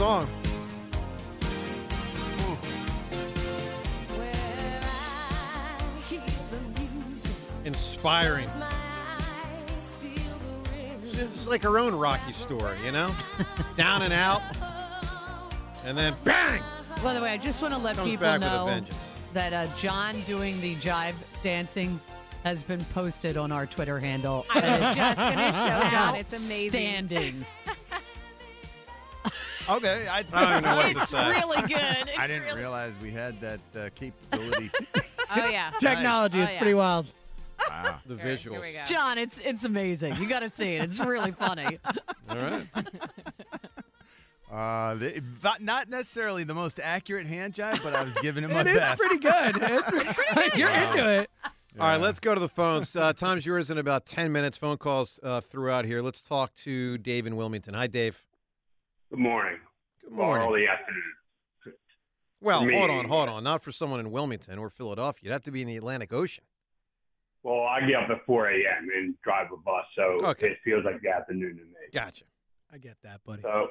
Song. Where I hear the music, Inspiring. my eyes feel the rhythm. It's like her own Rocky story, you know? Down and out. And then bang! By the way, I just want to let Comes people back with a know that uh, John doing the jive dancing has been posted on our Twitter handle. I was just gonna show John. It's amazing. Outstanding. Okay, I, I don't even know what to it's say. really good. It's I didn't really- realize we had that uh, capability. Oh yeah. Technology, Oh, it's yeah. pretty wild. wow. The Here- visuals. Here we go. John, it's it's amazing. You got to see it. It's really funny. All right. Uh, the, not- not necessarily the most accurate hand jive, but I was giving it my best. It is best. pretty good. It's pretty, good. you're into it. All right, let's go to the phones. Uh, time's yours in about 10 minutes. Phone calls uh, throughout here. Let's talk to Dave in Wilmington. Hi, Dave. Good morning. Good Or morning. early afternoon. Well, me, hold on, hold on. Not for someone in Wilmington or Philadelphia. You'd have to be in the Atlantic Ocean. Well, I get up at 4 a.m. and drive a bus, so Okay. it feels like the afternoon to me. Gotcha. I get that, buddy. So,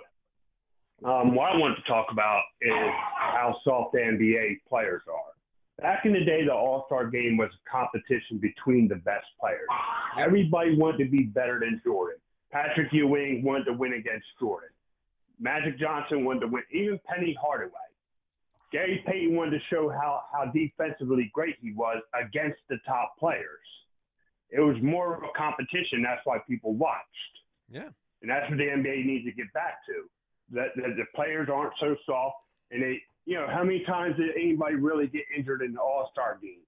um, what I want to talk about is how soft the NBA players are. Back in the day, the All Star game was a competition between the best players. Everybody wanted to be better than Jordan. Patrick Ewing wanted to win against Jordan. Magic Johnson wanted to win. Even Penny Hardaway. Gary Payton wanted to show how, how defensively great he was against the top players. It was more of a competition. That's why people watched. Yeah. And that's what the NBA needs to get back to. That, that the players aren't so soft, and they, you know, how many times did anybody really get injured in the All Star game?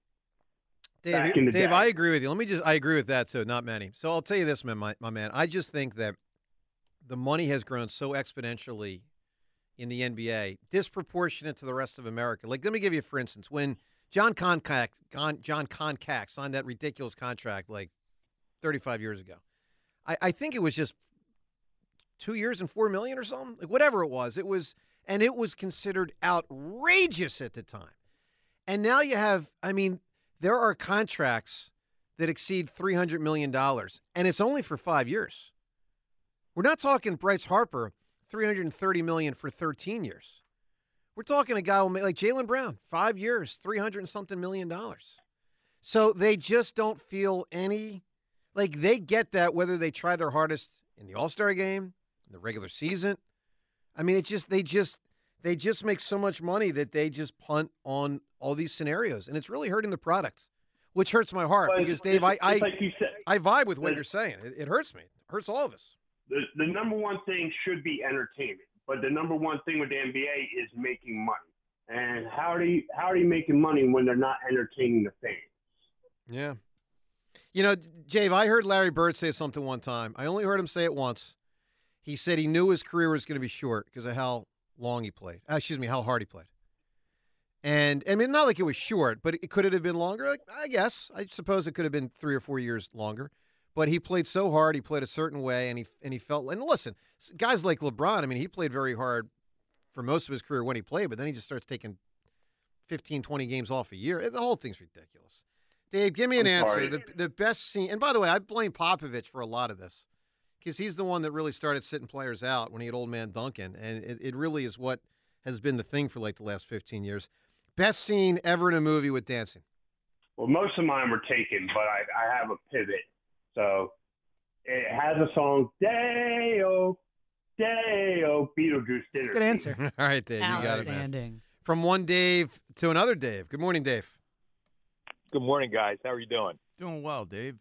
Dave, Dave. I agree with you. Let me just, I agree with that too. Not many. So I'll tell you this, man, my, my man. I just think that the money has grown so exponentially in the NBA, disproportionate to the rest of America. Like, let me give you, for instance, when Jon Koncak, Con, Jon Koncak signed that ridiculous contract like 35 years ago, I, I think it was just two years and four million or something, like whatever it was. It was, and it was considered outrageous at the time. And now you have, I mean, there are contracts that exceed $300 million, and it's only for five years. We're not talking Bryce Harper, 330 million for 13 years. We're talking a guy like Jaylen Brown, five years, 300 and something million dollars. So they just don't feel any, like they get that whether they try their hardest in the All Star game, in the regular season. I mean, it's just, they just, they just make so much money that they just punt on all these scenarios, and it's really hurting the product, which hurts my heart Well, because Dave, I I, like said, I vibe with what you're saying. It, it hurts me. It hurts all of us. The, the number one thing should be entertainment, but the number one thing with the NBA is making money. And how are you how are you making money when they're not entertaining the fans? Yeah. You know, Dave, I heard Larry Bird say something one time. I only heard him say it once. He said he knew his career was going to be short because of how long he played. Uh, excuse me, how hard he played. And I mean, not like it was short, but it, could it have been longer? Like, I guess. I suppose it could have been three or four years longer. But he played so hard. He played a certain way, and he and he felt. And listen, guys like LeBron. I mean, he played very hard for most of his career when he played, but then he just starts taking 15, 20 games off a year. The whole thing's ridiculous. Dave, give me an I'm answer. The, the best scene, and by the way, I blame Popovich for a lot of this because he's the one that really started sitting players out when he had old man Duncan, and it, it really is what has been the thing for like the last 15 years. Best scene ever in a movie with dancing. Well, most of mine were taken, but I, I have a pivot. So it has a song, Day-O, Day-O, Beetlejuice dinner. Good answer. All right, Dave, you got it, man. Outstanding. From one Dave to another Dave. Good morning, Dave. Good morning, guys. How are you doing? Doing well, Dave.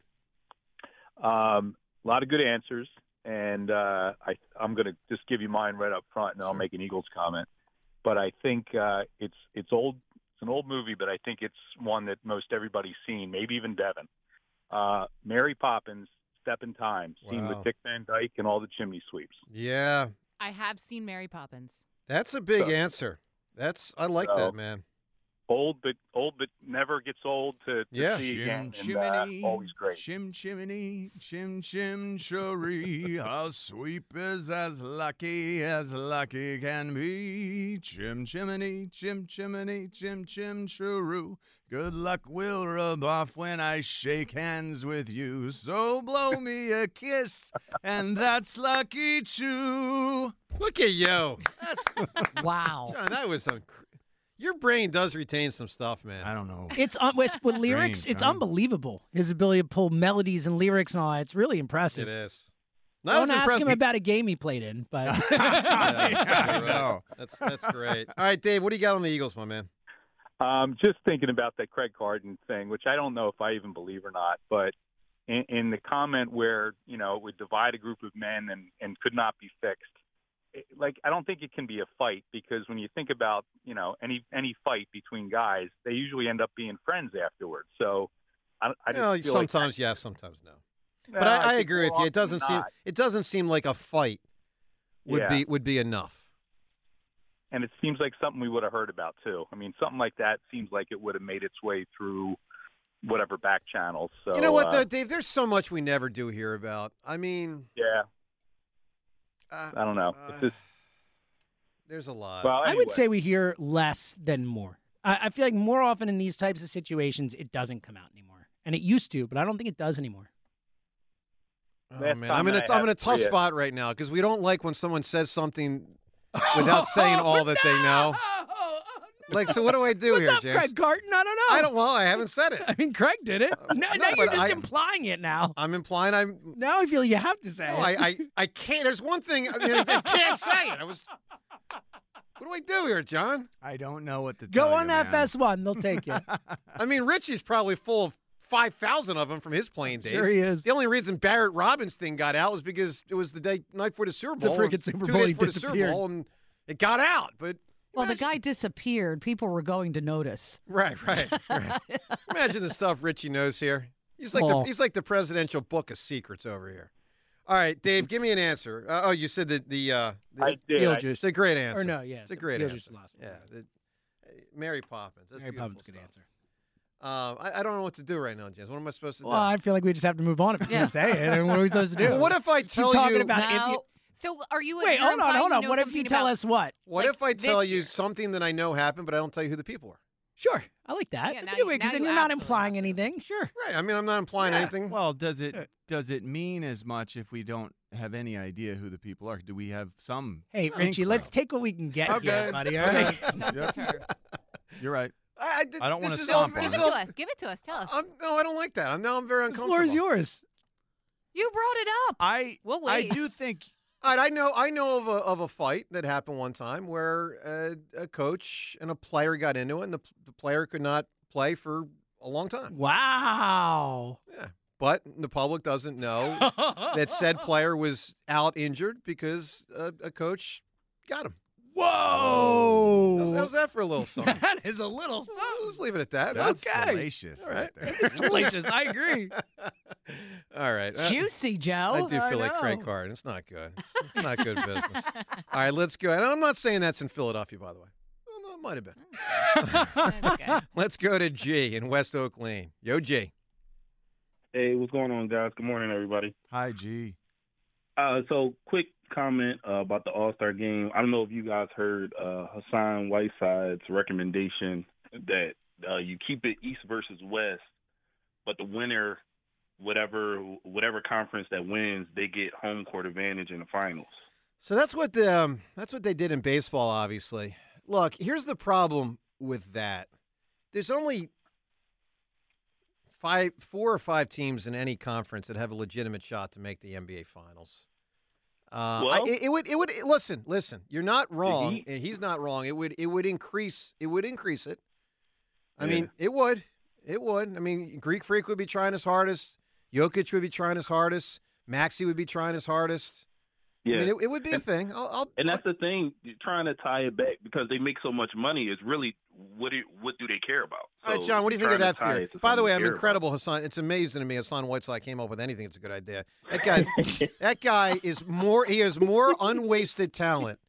Um, a lot of good answers, and uh, I, I'm going to just give you mine right up front, and then I'll make an Eagles comment. But I think uh, it's it's old. It's an old movie, but I think it's one that most everybody's seen, maybe even Devin. Uh, Mary Poppins, Step in Time, seen with Dick Van Dyke and all the chimney sweeps. Yeah, I have seen Mary Poppins. that's a big So- answer. That's I like So- that, man. Old, but old, but never gets old to, to Yeah. see again. Shim and, uh, always great. Shim chimney, chim chim cheree. A sweep is as lucky as lucky can be. Chim chimney, chim chimney, chim chim chiroo. Good luck will rub off when I shake hands with you. So blow me a kiss, and that's lucky too. Look at you. That's Wow. John, that was some. Cr- Your brain does retain some stuff, man. I don't know. It's un- with, with lyrics. Strange, It's huh? unbelievable. His ability to pull melodies and lyrics and all that. It's really impressive. It is. Not Don't as ask him about a game he played in, but Yeah, Yeah, right. know. That's that's great. All right, Dave, what do you got on the Eagles, my man? Um, just thinking about that Craig Carton thing, which I don't know if I even believe or not, but in, in the comment where you know it would divide a group of men and and could not be fixed, it- like I don't think it can be a fight because when you think about you know any any fight between guys, they usually end up being friends afterwards. So I, I just Well, feel like sometimes yes, sometimes no. that- But No, I, I agree with you. It doesn't seem not. it doesn't seem like a fight would Yeah. be would be enough. and it seems like something we would have heard about too. I mean, something like that seems like it would have made its way through whatever back channels. So you know what, uh, though, Dave? There's so much we never do hear about. I mean, Yeah, uh, I don't know. uh, It's just there's a lot. well, I would say we hear less than more. I, I feel like more often in these types of situations, it doesn't come out anymore, and it used to, but I don't think it does anymore. oh, man, I'm in a I I'm in a tough three- spot right now because we don't like when someone says something without saying all that they know. Like, so what do I do What's here, up, James? Craig Carton? I don't know. I don't. Well, I haven't said it. I mean, Craig did it. Now, no, now you're just I- implying it now. I'm implying I'm. Now I feel you have to say No, it. I, I, I can't. There's one thing. I mean, I can't say it. I was. What do I do here, John? I don't know what to do. Go tell on you. FS1. They'll take you. I mean, Richie's probably full of five thousand of them from his playing days. Sure he is. The only reason Barrett Robbins thing got out was because it was the day night for the Super Bowl. It's a freaking and Super two Bowl, days he before the Super disappeared. Bowl, and it got out. But Well, the guy disappeared. People were going to notice. right, right, right. Imagine the stuff Richie knows here. He's like Oh. the, he's like the presidential book of secrets over here. All right, Dave, give me an answer. Uh, oh, you said that the uh, the, I did. I- Beetlejuice. it's a great answer. Or no, yeah. it's a great Beetlejuice answer. last one. Yeah, the, uh, Mary Poppins. That's Mary beautiful Poppins, good answer. Um, I, I don't know what to do right now, James. What am I supposed to do? Well, I feel like we just have to move on if you Yeah. can't say it. I mean, what are we supposed to do? Well, what if I Just tell keep talking you? about if you. Now, so are you? Wait, you're hold on, hold you on. know What if you tell about- us what? What like if I tell you year? something that I know happened, but I don't tell you who the people are? Sure, I like that. Yeah, That's a good way because then you you're not implying anything. Sure. Right. I mean, I'm not implying Yeah. anything. Well, does it Sure. does it mean as much if we don't have any idea who the people are? Do we have some? Hey, Oh, Richie, let's take what we can get here, buddy. All right. Don't Yep. deter. You're right. I, I, did- I don't wanna is stomp on this it. is Give it to us. Give it to us. Tell us. I'm, no, I don't like that. I'm now I'm very The uncomfortable. floor is yours. You brought it up. I We'll wait. I do think All right, I know I know of a of a fight that happened one time where uh, a coach and a player got into it, and the, the player could not play for a long time. Wow. Yeah, but the public doesn't know that said player was out injured because uh, a coach got him. Whoa. How's, how's that for a little song? that is a little Let's leave it at that. that's Okay. salacious. All right. there. It's delicious. I agree. All right. Uh, Juicy, Joe. I do I feel like Craig know. Carton. It's not good. It's, it's not good business. All right, let's go. And I'm not saying that's in Philadelphia, by the way. Well, no, it might have been. Okay. Let's go to G in West Oak Lane. Yo, G. Hey, what's going on, guys? Good morning, everybody. Hi, G. Uh, so, quick comment uh, about the All Star game. I don't know if you guys heard uh, Hassan Whiteside's recommendation that uh, you keep it East versus West, but the winner whatever whatever conference that wins, they get home court advantage in the finals. So that's what the, um, that's what they did in baseball. Obviously, look. Here's the problem with that. There's only five, four or five teams in any conference that have a legitimate shot to make the NBA Finals. Uh, I- Well- it, it would. It would. Listen, listen. You're not wrong, and he's not wrong. It would. It would increase. It would increase it. I Yeah. mean, it would. It would. I mean, Greek Freak would be trying his hardest. Jokic would be trying his hardest. Maxey would be trying his hardest. Yeah, I mean, it, it would be a And- thing. I'll, I'll, And that's the thing, you're trying to tie it back because they make so much money. Is really what do what do they care about? All right, John, what do you think of that theory? By the way, I'm care about. incredible, Hassan. It's amazing to me Hassan Whiteside came up with anything. It's a good idea. That guy, that guy is more. He has more unwasted talent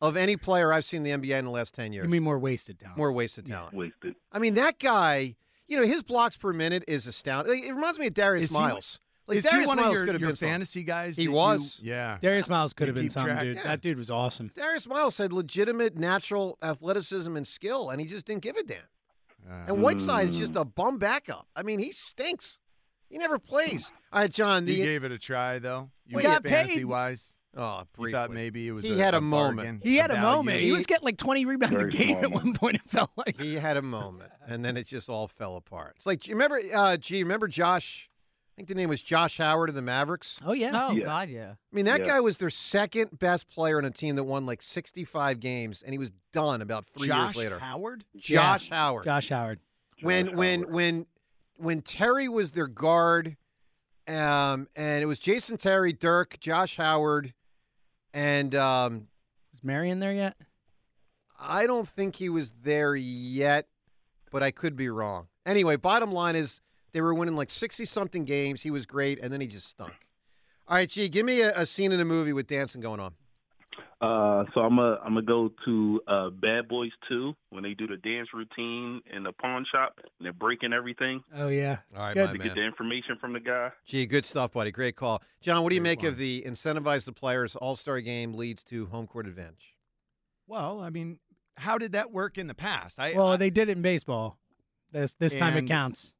of any player I've seen in the NBA in the last ten years. You mean more wasted talent? more wasted talent? Wasted. I mean, that guy. You know, his blocks per minute is astounding. Like, It reminds me of Darius Is he- Miles. Like is Darius he one Miles of your, could have your been something. fantasy guys? He that you- was. yeah. Darius Miles could You have been keep something, track? dude. Yeah. That dude was awesome. Darius Miles had legitimate natural athleticism and skill, and he just didn't give a damn. Uh, And Whiteside is Mm. just a bum backup. I mean, he stinks. He never plays. All right, John. you gave it a try though. You Well, he got fantasy paid. wise. Oh, You briefly. thought maybe it was. He a, had a bargain, moment. He had a value. moment. He, He- was getting like 20 rebounds a game small at one point. It felt like. He had a moment, and then it just all fell apart. It's like, do you remember? Uh, gee, remember Josh? I think the name was Josh Howard of the Mavericks. Oh yeah. Oh Yeah. God, yeah. I mean, that Yeah. guy was their second best player on a team that won like 65 games, and he was done about three Josh years later. Howard. Josh Howard. Josh Howard. when Josh when Howard. when when Terry was their guard, um, and it was Jason Terry, Dirk, Josh Howard, and um, Was Marion there yet? I don't think he was there yet, but I could be wrong. Anyway, bottom line is they were winning like 60 something games. He was great, and then he just stunk. All right, G, give me a, a scene in a movie with dancing going on. Uh, so I'm gonna I'm gonna go to uh, Bad Boys Two when they do the dance routine in the pawn shop and they're breaking everything Oh yeah. All right, Good. my to man. get the information from the guy. Gee, good stuff, buddy. Great call. John, what do you Great make of the incentivize the players All Star game leads to home court advantage? Well, I mean, how did that work in the past? I, Well, I- they did it in baseball. This this time it counts.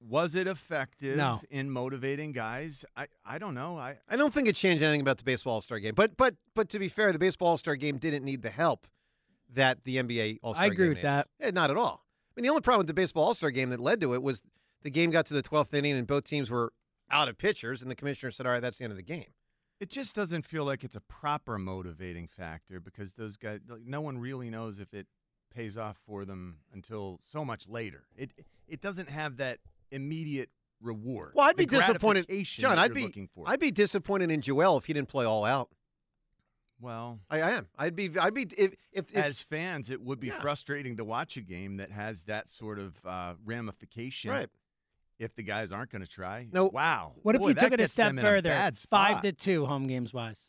Was it effective No. in motivating guys? I, I don't know. I I don't think it changed anything about the baseball All Star game. But but but to be fair, the baseball All Star game didn't need the help that the NBA All Star I game agree with needs. that. Eh, not at all. I mean, the only problem with the baseball All Star game that led to it was the game got to the 12th inning and both teams were out of pitchers, and the commissioner said, "All right, that's the end of the game." it just doesn't feel like it's a proper motivating factor because those guys, like, no one really knows if it pays off for them until so much later. It it doesn't have that immediate reward. Well, I'd be disappointed, John. I'd be. I'd be disappointed in Joel if he didn't play all out. well, I, I am. I'd be. I'd be if if, if as fans, it would be Yeah. frustrating to watch a game that has that sort of uh, ramification. right. If the guys aren't going to try, No. Wow. What if Boy, you took it a step further? bad Five to two home games wise.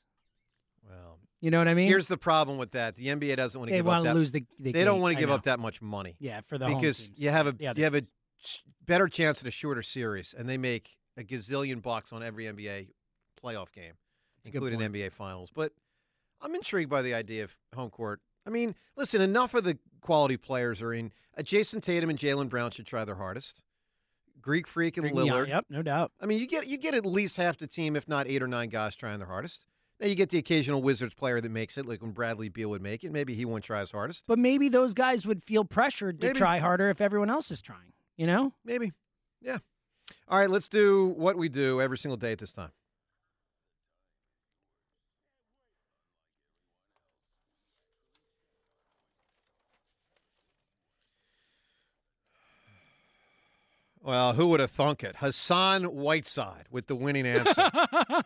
Well, You know what I mean? here's the problem with that: the NBA doesn't want to they give up want to that. lose the. the they don't want to give up that much money. Yeah, for the home because you have a you have a better chance at a shorter series, and they make a gazillion bucks on every NBA playoff game, That's including. NBA Finals. But I'm intrigued by the idea of home court. I mean, listen, enough of the quality players are in. Uh, Jayson Tatum and Jaylen Brown should try their hardest. Greek Freak and Yeah, Lillard. Yep, no doubt. I mean, you get you get at least half the team, if not eight or nine guys, trying their hardest. Now you get the occasional Wizards player that makes it, like when Bradley Beal would make it. Maybe he won't try his hardest. But maybe those guys would feel pressured to Maybe. try harder if everyone else is trying. You know? Maybe. Yeah. All right, let's do what we do every single day at this time. Well, who would have thunk it? Hassan Whiteside with the winning answer.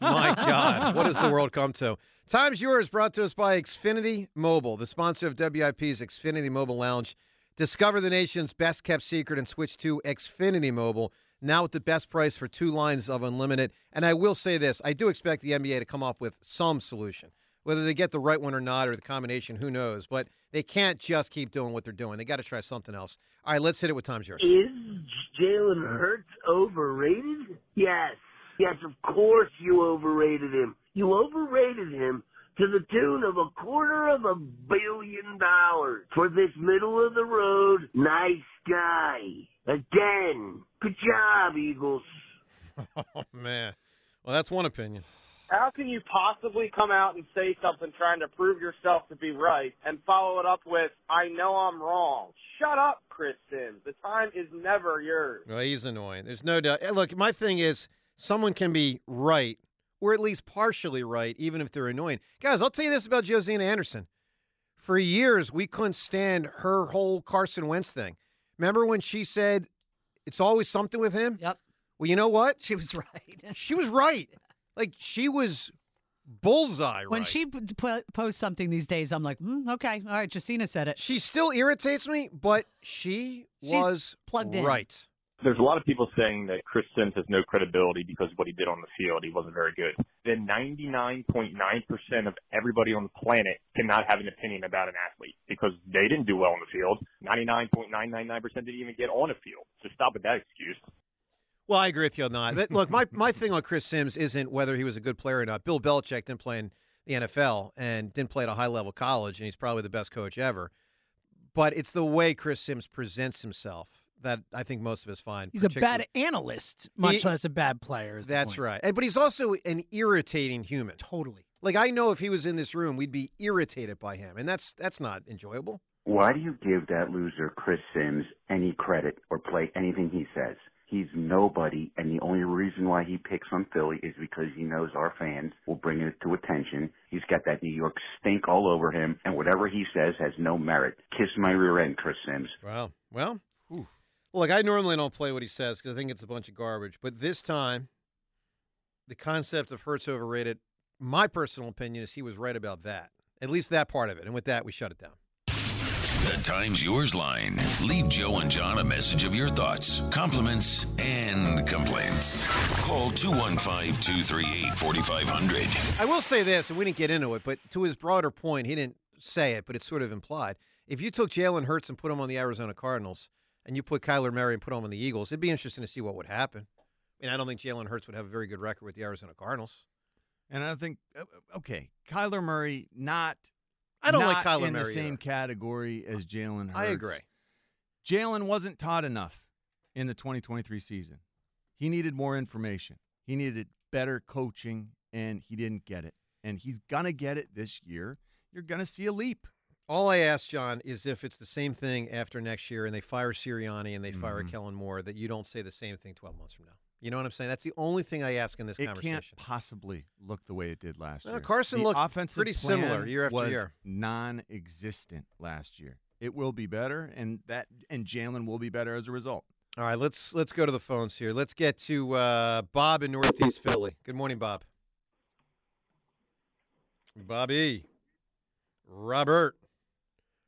My God, what has the world come to? Time's yours, brought to us by Xfinity Mobile, the sponsor of WIP's Xfinity Mobile Lounge. Discover the nation's best kept secret and switch to Xfinity Mobile, now with the best price for two lines of unlimited. And I will say this I do expect the NBA to come up with some solution. Whether they get the right one or not, or the combination, who knows? But they can't just keep doing what they're doing. They got to try something else. All right, let's hit it with time's yours. Is Jalen Hurts overrated? Yes. Yes, of course you overrated him. You overrated him to the tune of a quarter of a billion dollars for this middle of the road nice guy. Again. Good job, Eagles. Oh man. Well, that's one opinion. How can you possibly come out and say something trying to prove yourself to be right and follow it up with, I know I'm wrong? Shut up, Chris Sims. The time is never yours. Well, he's annoying. There's no doubt. Look, my thing is someone can be right or at least partially right, even if they're annoying. Guys, I'll tell you this about Josina Anderson. For years, we couldn't stand her whole Carson Wentz thing. Remember when she said it's always something with him? Yep. Well, you know what? She was right. she was right. Like she was bullseye When right. she p- posts something these days, I'm like, mm, okay, all right, Josina said it. She still irritates me, but she She's was plugged in. right. There's a lot of people saying that Chris Sims has no credibility because of what he did on the field. He wasn't very good. Then 99.9% of everybody on the planet cannot have an opinion about an athlete because they didn't do well on the field. 99.999% didn't even get on a field. So stop with that excuse. Well, I agree with you on that. But look, my, my thing on Chris Sims isn't whether he was a good player or not. Bill Belichick didn't play in the NFL and didn't play at a high level college, and he's probably the best coach ever. But it's the way Chris Sims presents himself that I think most of us find. He's a bad analyst, much He- less a bad player. is That's right. But he's also an irritating human. Totally. Like I know if he was in this room, we'd be irritated by him, and that's that's not enjoyable. Why do you give that loser Chris Sims any credit or play anything he says? He's nobody, and the only reason why he picks on Philly is because he knows our fans will bring it to attention. He's got that New York stink all over him, and whatever he says has no merit. Kiss my rear end, Chris Sims. Wow. Well, look, I normally don't play what he says because I think it's a bunch of garbage. But this time, the concept of Hurts overrated, my personal opinion is he was right about that. At least that part of it. And with that, we shut it down. The Times Yours line. Leave Joe and John a message of your thoughts, compliments, and complaints. Call 215 238 4500. I will say this, and we didn't get into it, but to his broader point, he didn't say it, but it's sort of implied. If you took Jalen Hurts and put him on the Arizona Cardinals, and you put Kyler Murray and put him on the Eagles, it'd be interesting to see what would happen. I mean, I don't think Jalen Hurts would have a very good record with the Arizona Cardinals. And I think, uh, okay, Kyler Murray not. I don't like not Kyler in Murray the same either. category as Jalen Hurts. I agree. Jalen wasn't taught enough in the 2023 season. He needed more information. He needed better coaching, and he didn't get it. And he's gonna get it this year. You're gonna see a leap. All I ask, John, is if it's the same thing after next year and they fire Sirianni and they fire Mhm. Kellen Moore, that you don't say the same thing 12 months from now. You know what I'm saying? That's the only thing I ask in this It conversation. can't possibly look the way it did last Well, year. Carson the looked offensive pretty similar year after was year. Non-existent last year. It will be better, and that and Jalen will be better as a result. All right, let's let's go to the phones here. Let's get to uh, Bob in Northeast Philly. Good morning, Bob. Bobby. Robert.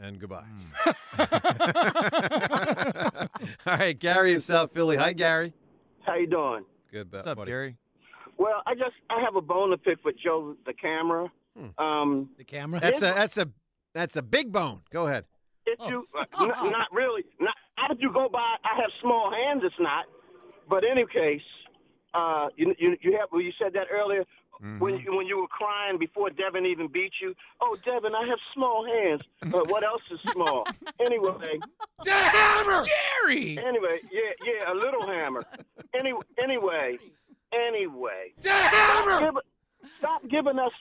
And goodbye. All right, Gary in South Philly. Hi, Gary. How you doing? Good. What's up, Gary? Well, I just I have a bone to pick with Joe the camera. Um, the camera. That's a that's a that's a big bone. Go ahead. If you uh, not, not really, not how did you go by? I have small hands. It's not. But in any case, uh, you you you have well, you said that earlier Mm-hmm. when you, when you were crying before Devin even beat you. Oh, Devin, I have small hands. But what else is small? anyway, the hammer, Gary. Anyway, yeah, yeah, a little hammer. Any, anyway, anyway, the hammer. Stop, give, stop giving us.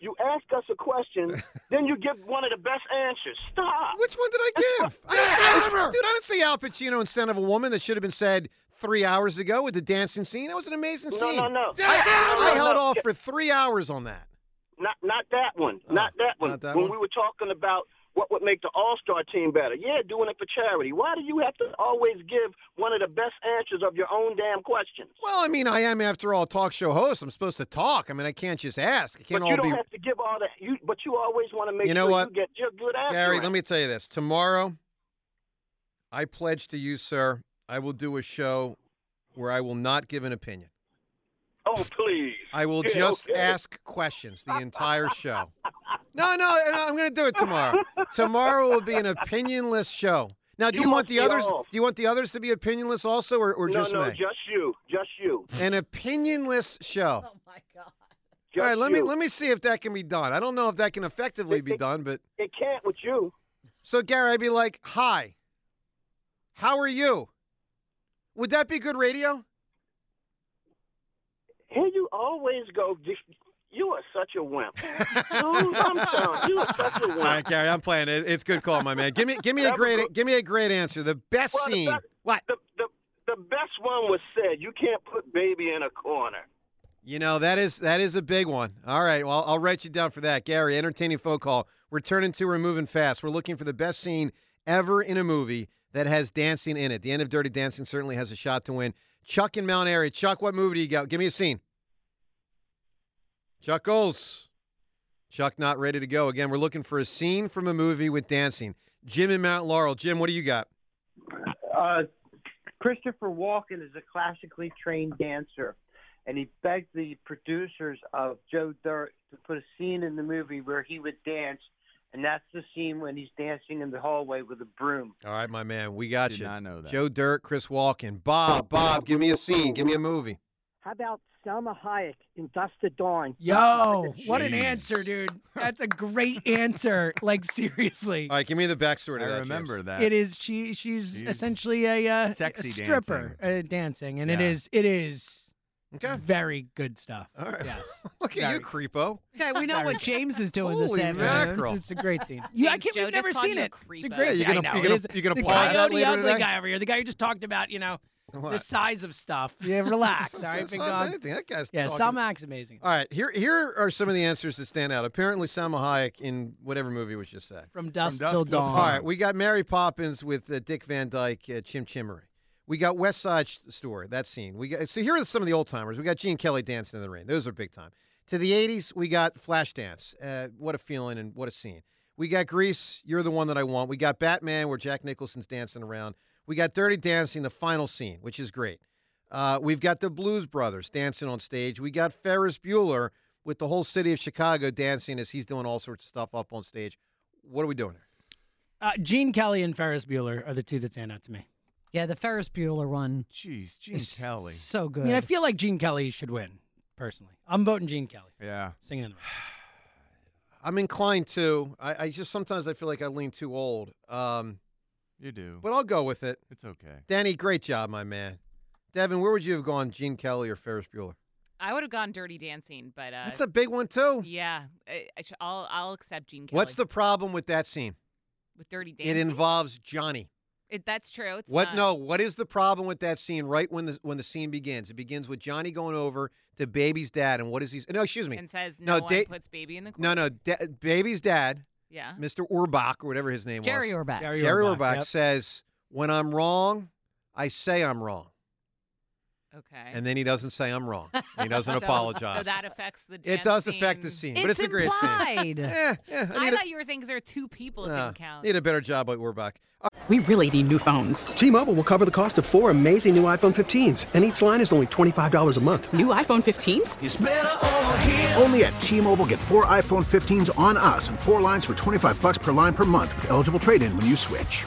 You ask us a question, then you give one of the best answers. Stop. Which one did I give? I didn't, I, dude, I didn't see Al Pacino in Scent of a Woman that should have been said three hours ago with the dancing scene. That was an amazing No, scene. no, no. I, I No, held no. off for three hours on that. Not not that one. Oh, not that one. Oh, not that when one? we were talking about what would make the All Star team better. Yeah, doing it for charity. Why do you have to always give one of the best answers of your own damn questions? Well, I mean, I am, after all, a talk show host. I'm supposed to talk. I mean, I can't just ask. I can't But you all don't be. have to give all that. You but you always want to make You know sure what? you get your good answer. Gary, let me tell you this. Tomorrow, I pledge to you, sir, I will do a show where I will not give an opinion. Oh please. I will Yeah, just okay. ask questions the entire show. No, no, no, I'm going to do it tomorrow. tomorrow will be an opinionless show. Now, do you, You want the others? off. Do you want the others to be opinionless also, or, or no, just no, me? just you, just you. An opinionless show. Oh my god. All right, Just let me let me see if that can be done. I don't know if that can effectively be done, but It can't with you. so Gary, I'd be like, "Hi, how are you?" Would that be good radio? Here you always go. You are such a wimp. Dude, I'm telling you, are such a wimp. All right, Gary, I'm playing. It, it's good call, my man. Give me give me a great give me a great answer. The best Well, the scene. best- What? The, the the best one was said. You can't put baby in a corner. You know that is that is a big one. All right, well I'll write you down for that, Gary. Entertaining phone call. We're turning to we're moving fast. We're looking for the best scene ever in a movie that has dancing in it. The end of Dirty Dancing certainly has a shot to win. Chuck in Mount Airy. Chuck, what movie do you got? Give me a scene. Chuck goes. Chuck not ready to go. Again, we're looking for a scene from a movie with dancing. Jim in Mount Laurel. Jim, what do you got? Uh, Christopher Walken is a classically trained dancer, and he begged the producers of Joe Dirt to put a scene in the movie where he would dance, and that's the scene when he's dancing in the hallway with a broom. All right, my man, we got Did you. not know that. Joe Dirt, Chris Walken, Bob, Bob, give me a scene, give me a movie. How about Salma Hayek in Dusk to Dawn? Yo, what an answer, dude. That's a great answer. Like seriously. All right, give me the backstory to I that. remember James. that. It is she she's She's essentially a, uh, a sexy stripper dancing. Uh, dancing and it Yeah. is it is Okay. very good stuff. All right. Yes. Look at Very. you, creepo. Okay, we know what James is doing this Holy afternoon. mackerel. It's a great scene. Yeah, I James, can't, Joe we've never called seen you a it. It's a creepo. great Yeah, you scene. gonna- I know. you gonna- It is- you gonna the pause that the later ugly today? guy over here, the guy you just talked about, you know, the What? size of stuff. Yeah, relax. all right, That's big not dog. anything. That guy's Yeah, talking- Salmak's amazing. All right, here here are some of the answers that stand out. Apparently, Salma Hayek in whatever movie was just said. From dusk, dusk till till dawn. All right, we got Mary Poppins with uh, Dick Van Dyke, uh, Chim Chimmery. We got West Side Story, that scene. We got so here are some of the old timers. We got Gene Kelly dancing in the rain. Those are big time. To the '80s, we got Flashdance. Uh, what a feeling and what a scene. We got Grease. You're the one that I want. We got Batman, where Jack Nicholson's dancing around. We got Dirty Dancing, the final scene, which is great. Uh, we've got the Blues Brothers dancing on stage. We got Ferris Bueller with the whole city of Chicago dancing as he's doing all sorts of stuff up on stage. What are we doing here? Uh, Gene Kelly and Ferris Bueller are the two that stand out to me. Yeah, the Ferris Bueller one. Jeez, Gene is Kelly. So good. I good. mean, I feel like Gene Kelly should win, personally. I'm voting Gene Kelly. Yeah. Singing in the rain. I'm inclined to. I, I just sometimes I feel like I lean too old. Um, You do. but I'll go with it. It's okay. Danny, great job, my man. Devin, where would you have gone, Gene Kelly or Ferris Bueller? I would have gone Dirty Dancing, but uh, That's a big one too. yeah, I, I sh- I'll I'll accept Gene Kelly. What's the problem with that scene? with Dirty Dancing. It involves Johnny. It, that's true. It's What? not- No. What is the problem with that scene? Right when the when the scene begins, it begins with Johnny going over to Baby's dad, and what is he? No, excuse me. And says no, no, one da- puts baby in the no, no. Da- Baby's dad, Yeah. Mr. Urbach or whatever his name Jerry was, Orbach. Jerry Jerry Orbach, Urbach yep. says, "When I'm wrong, I say I'm wrong." Okay. And then he doesn't say I'm wrong. He doesn't So- apologize. So that affects the it does affect the dancing- scene, but it's a great scene. Yeah, yeah. I, I, need a- thought you were saying because there are two people, it Nah, didn't count. Need a better job by Urbach. We really need new phones. T-Mobile will cover the cost of four amazing new iPhone 15s, and each line is only $25 a month. New iPhone 15s? Only at T-Mobile get four iPhone 15s on us and four lines for 25 bucks per line per month with eligible trade-in when you switch.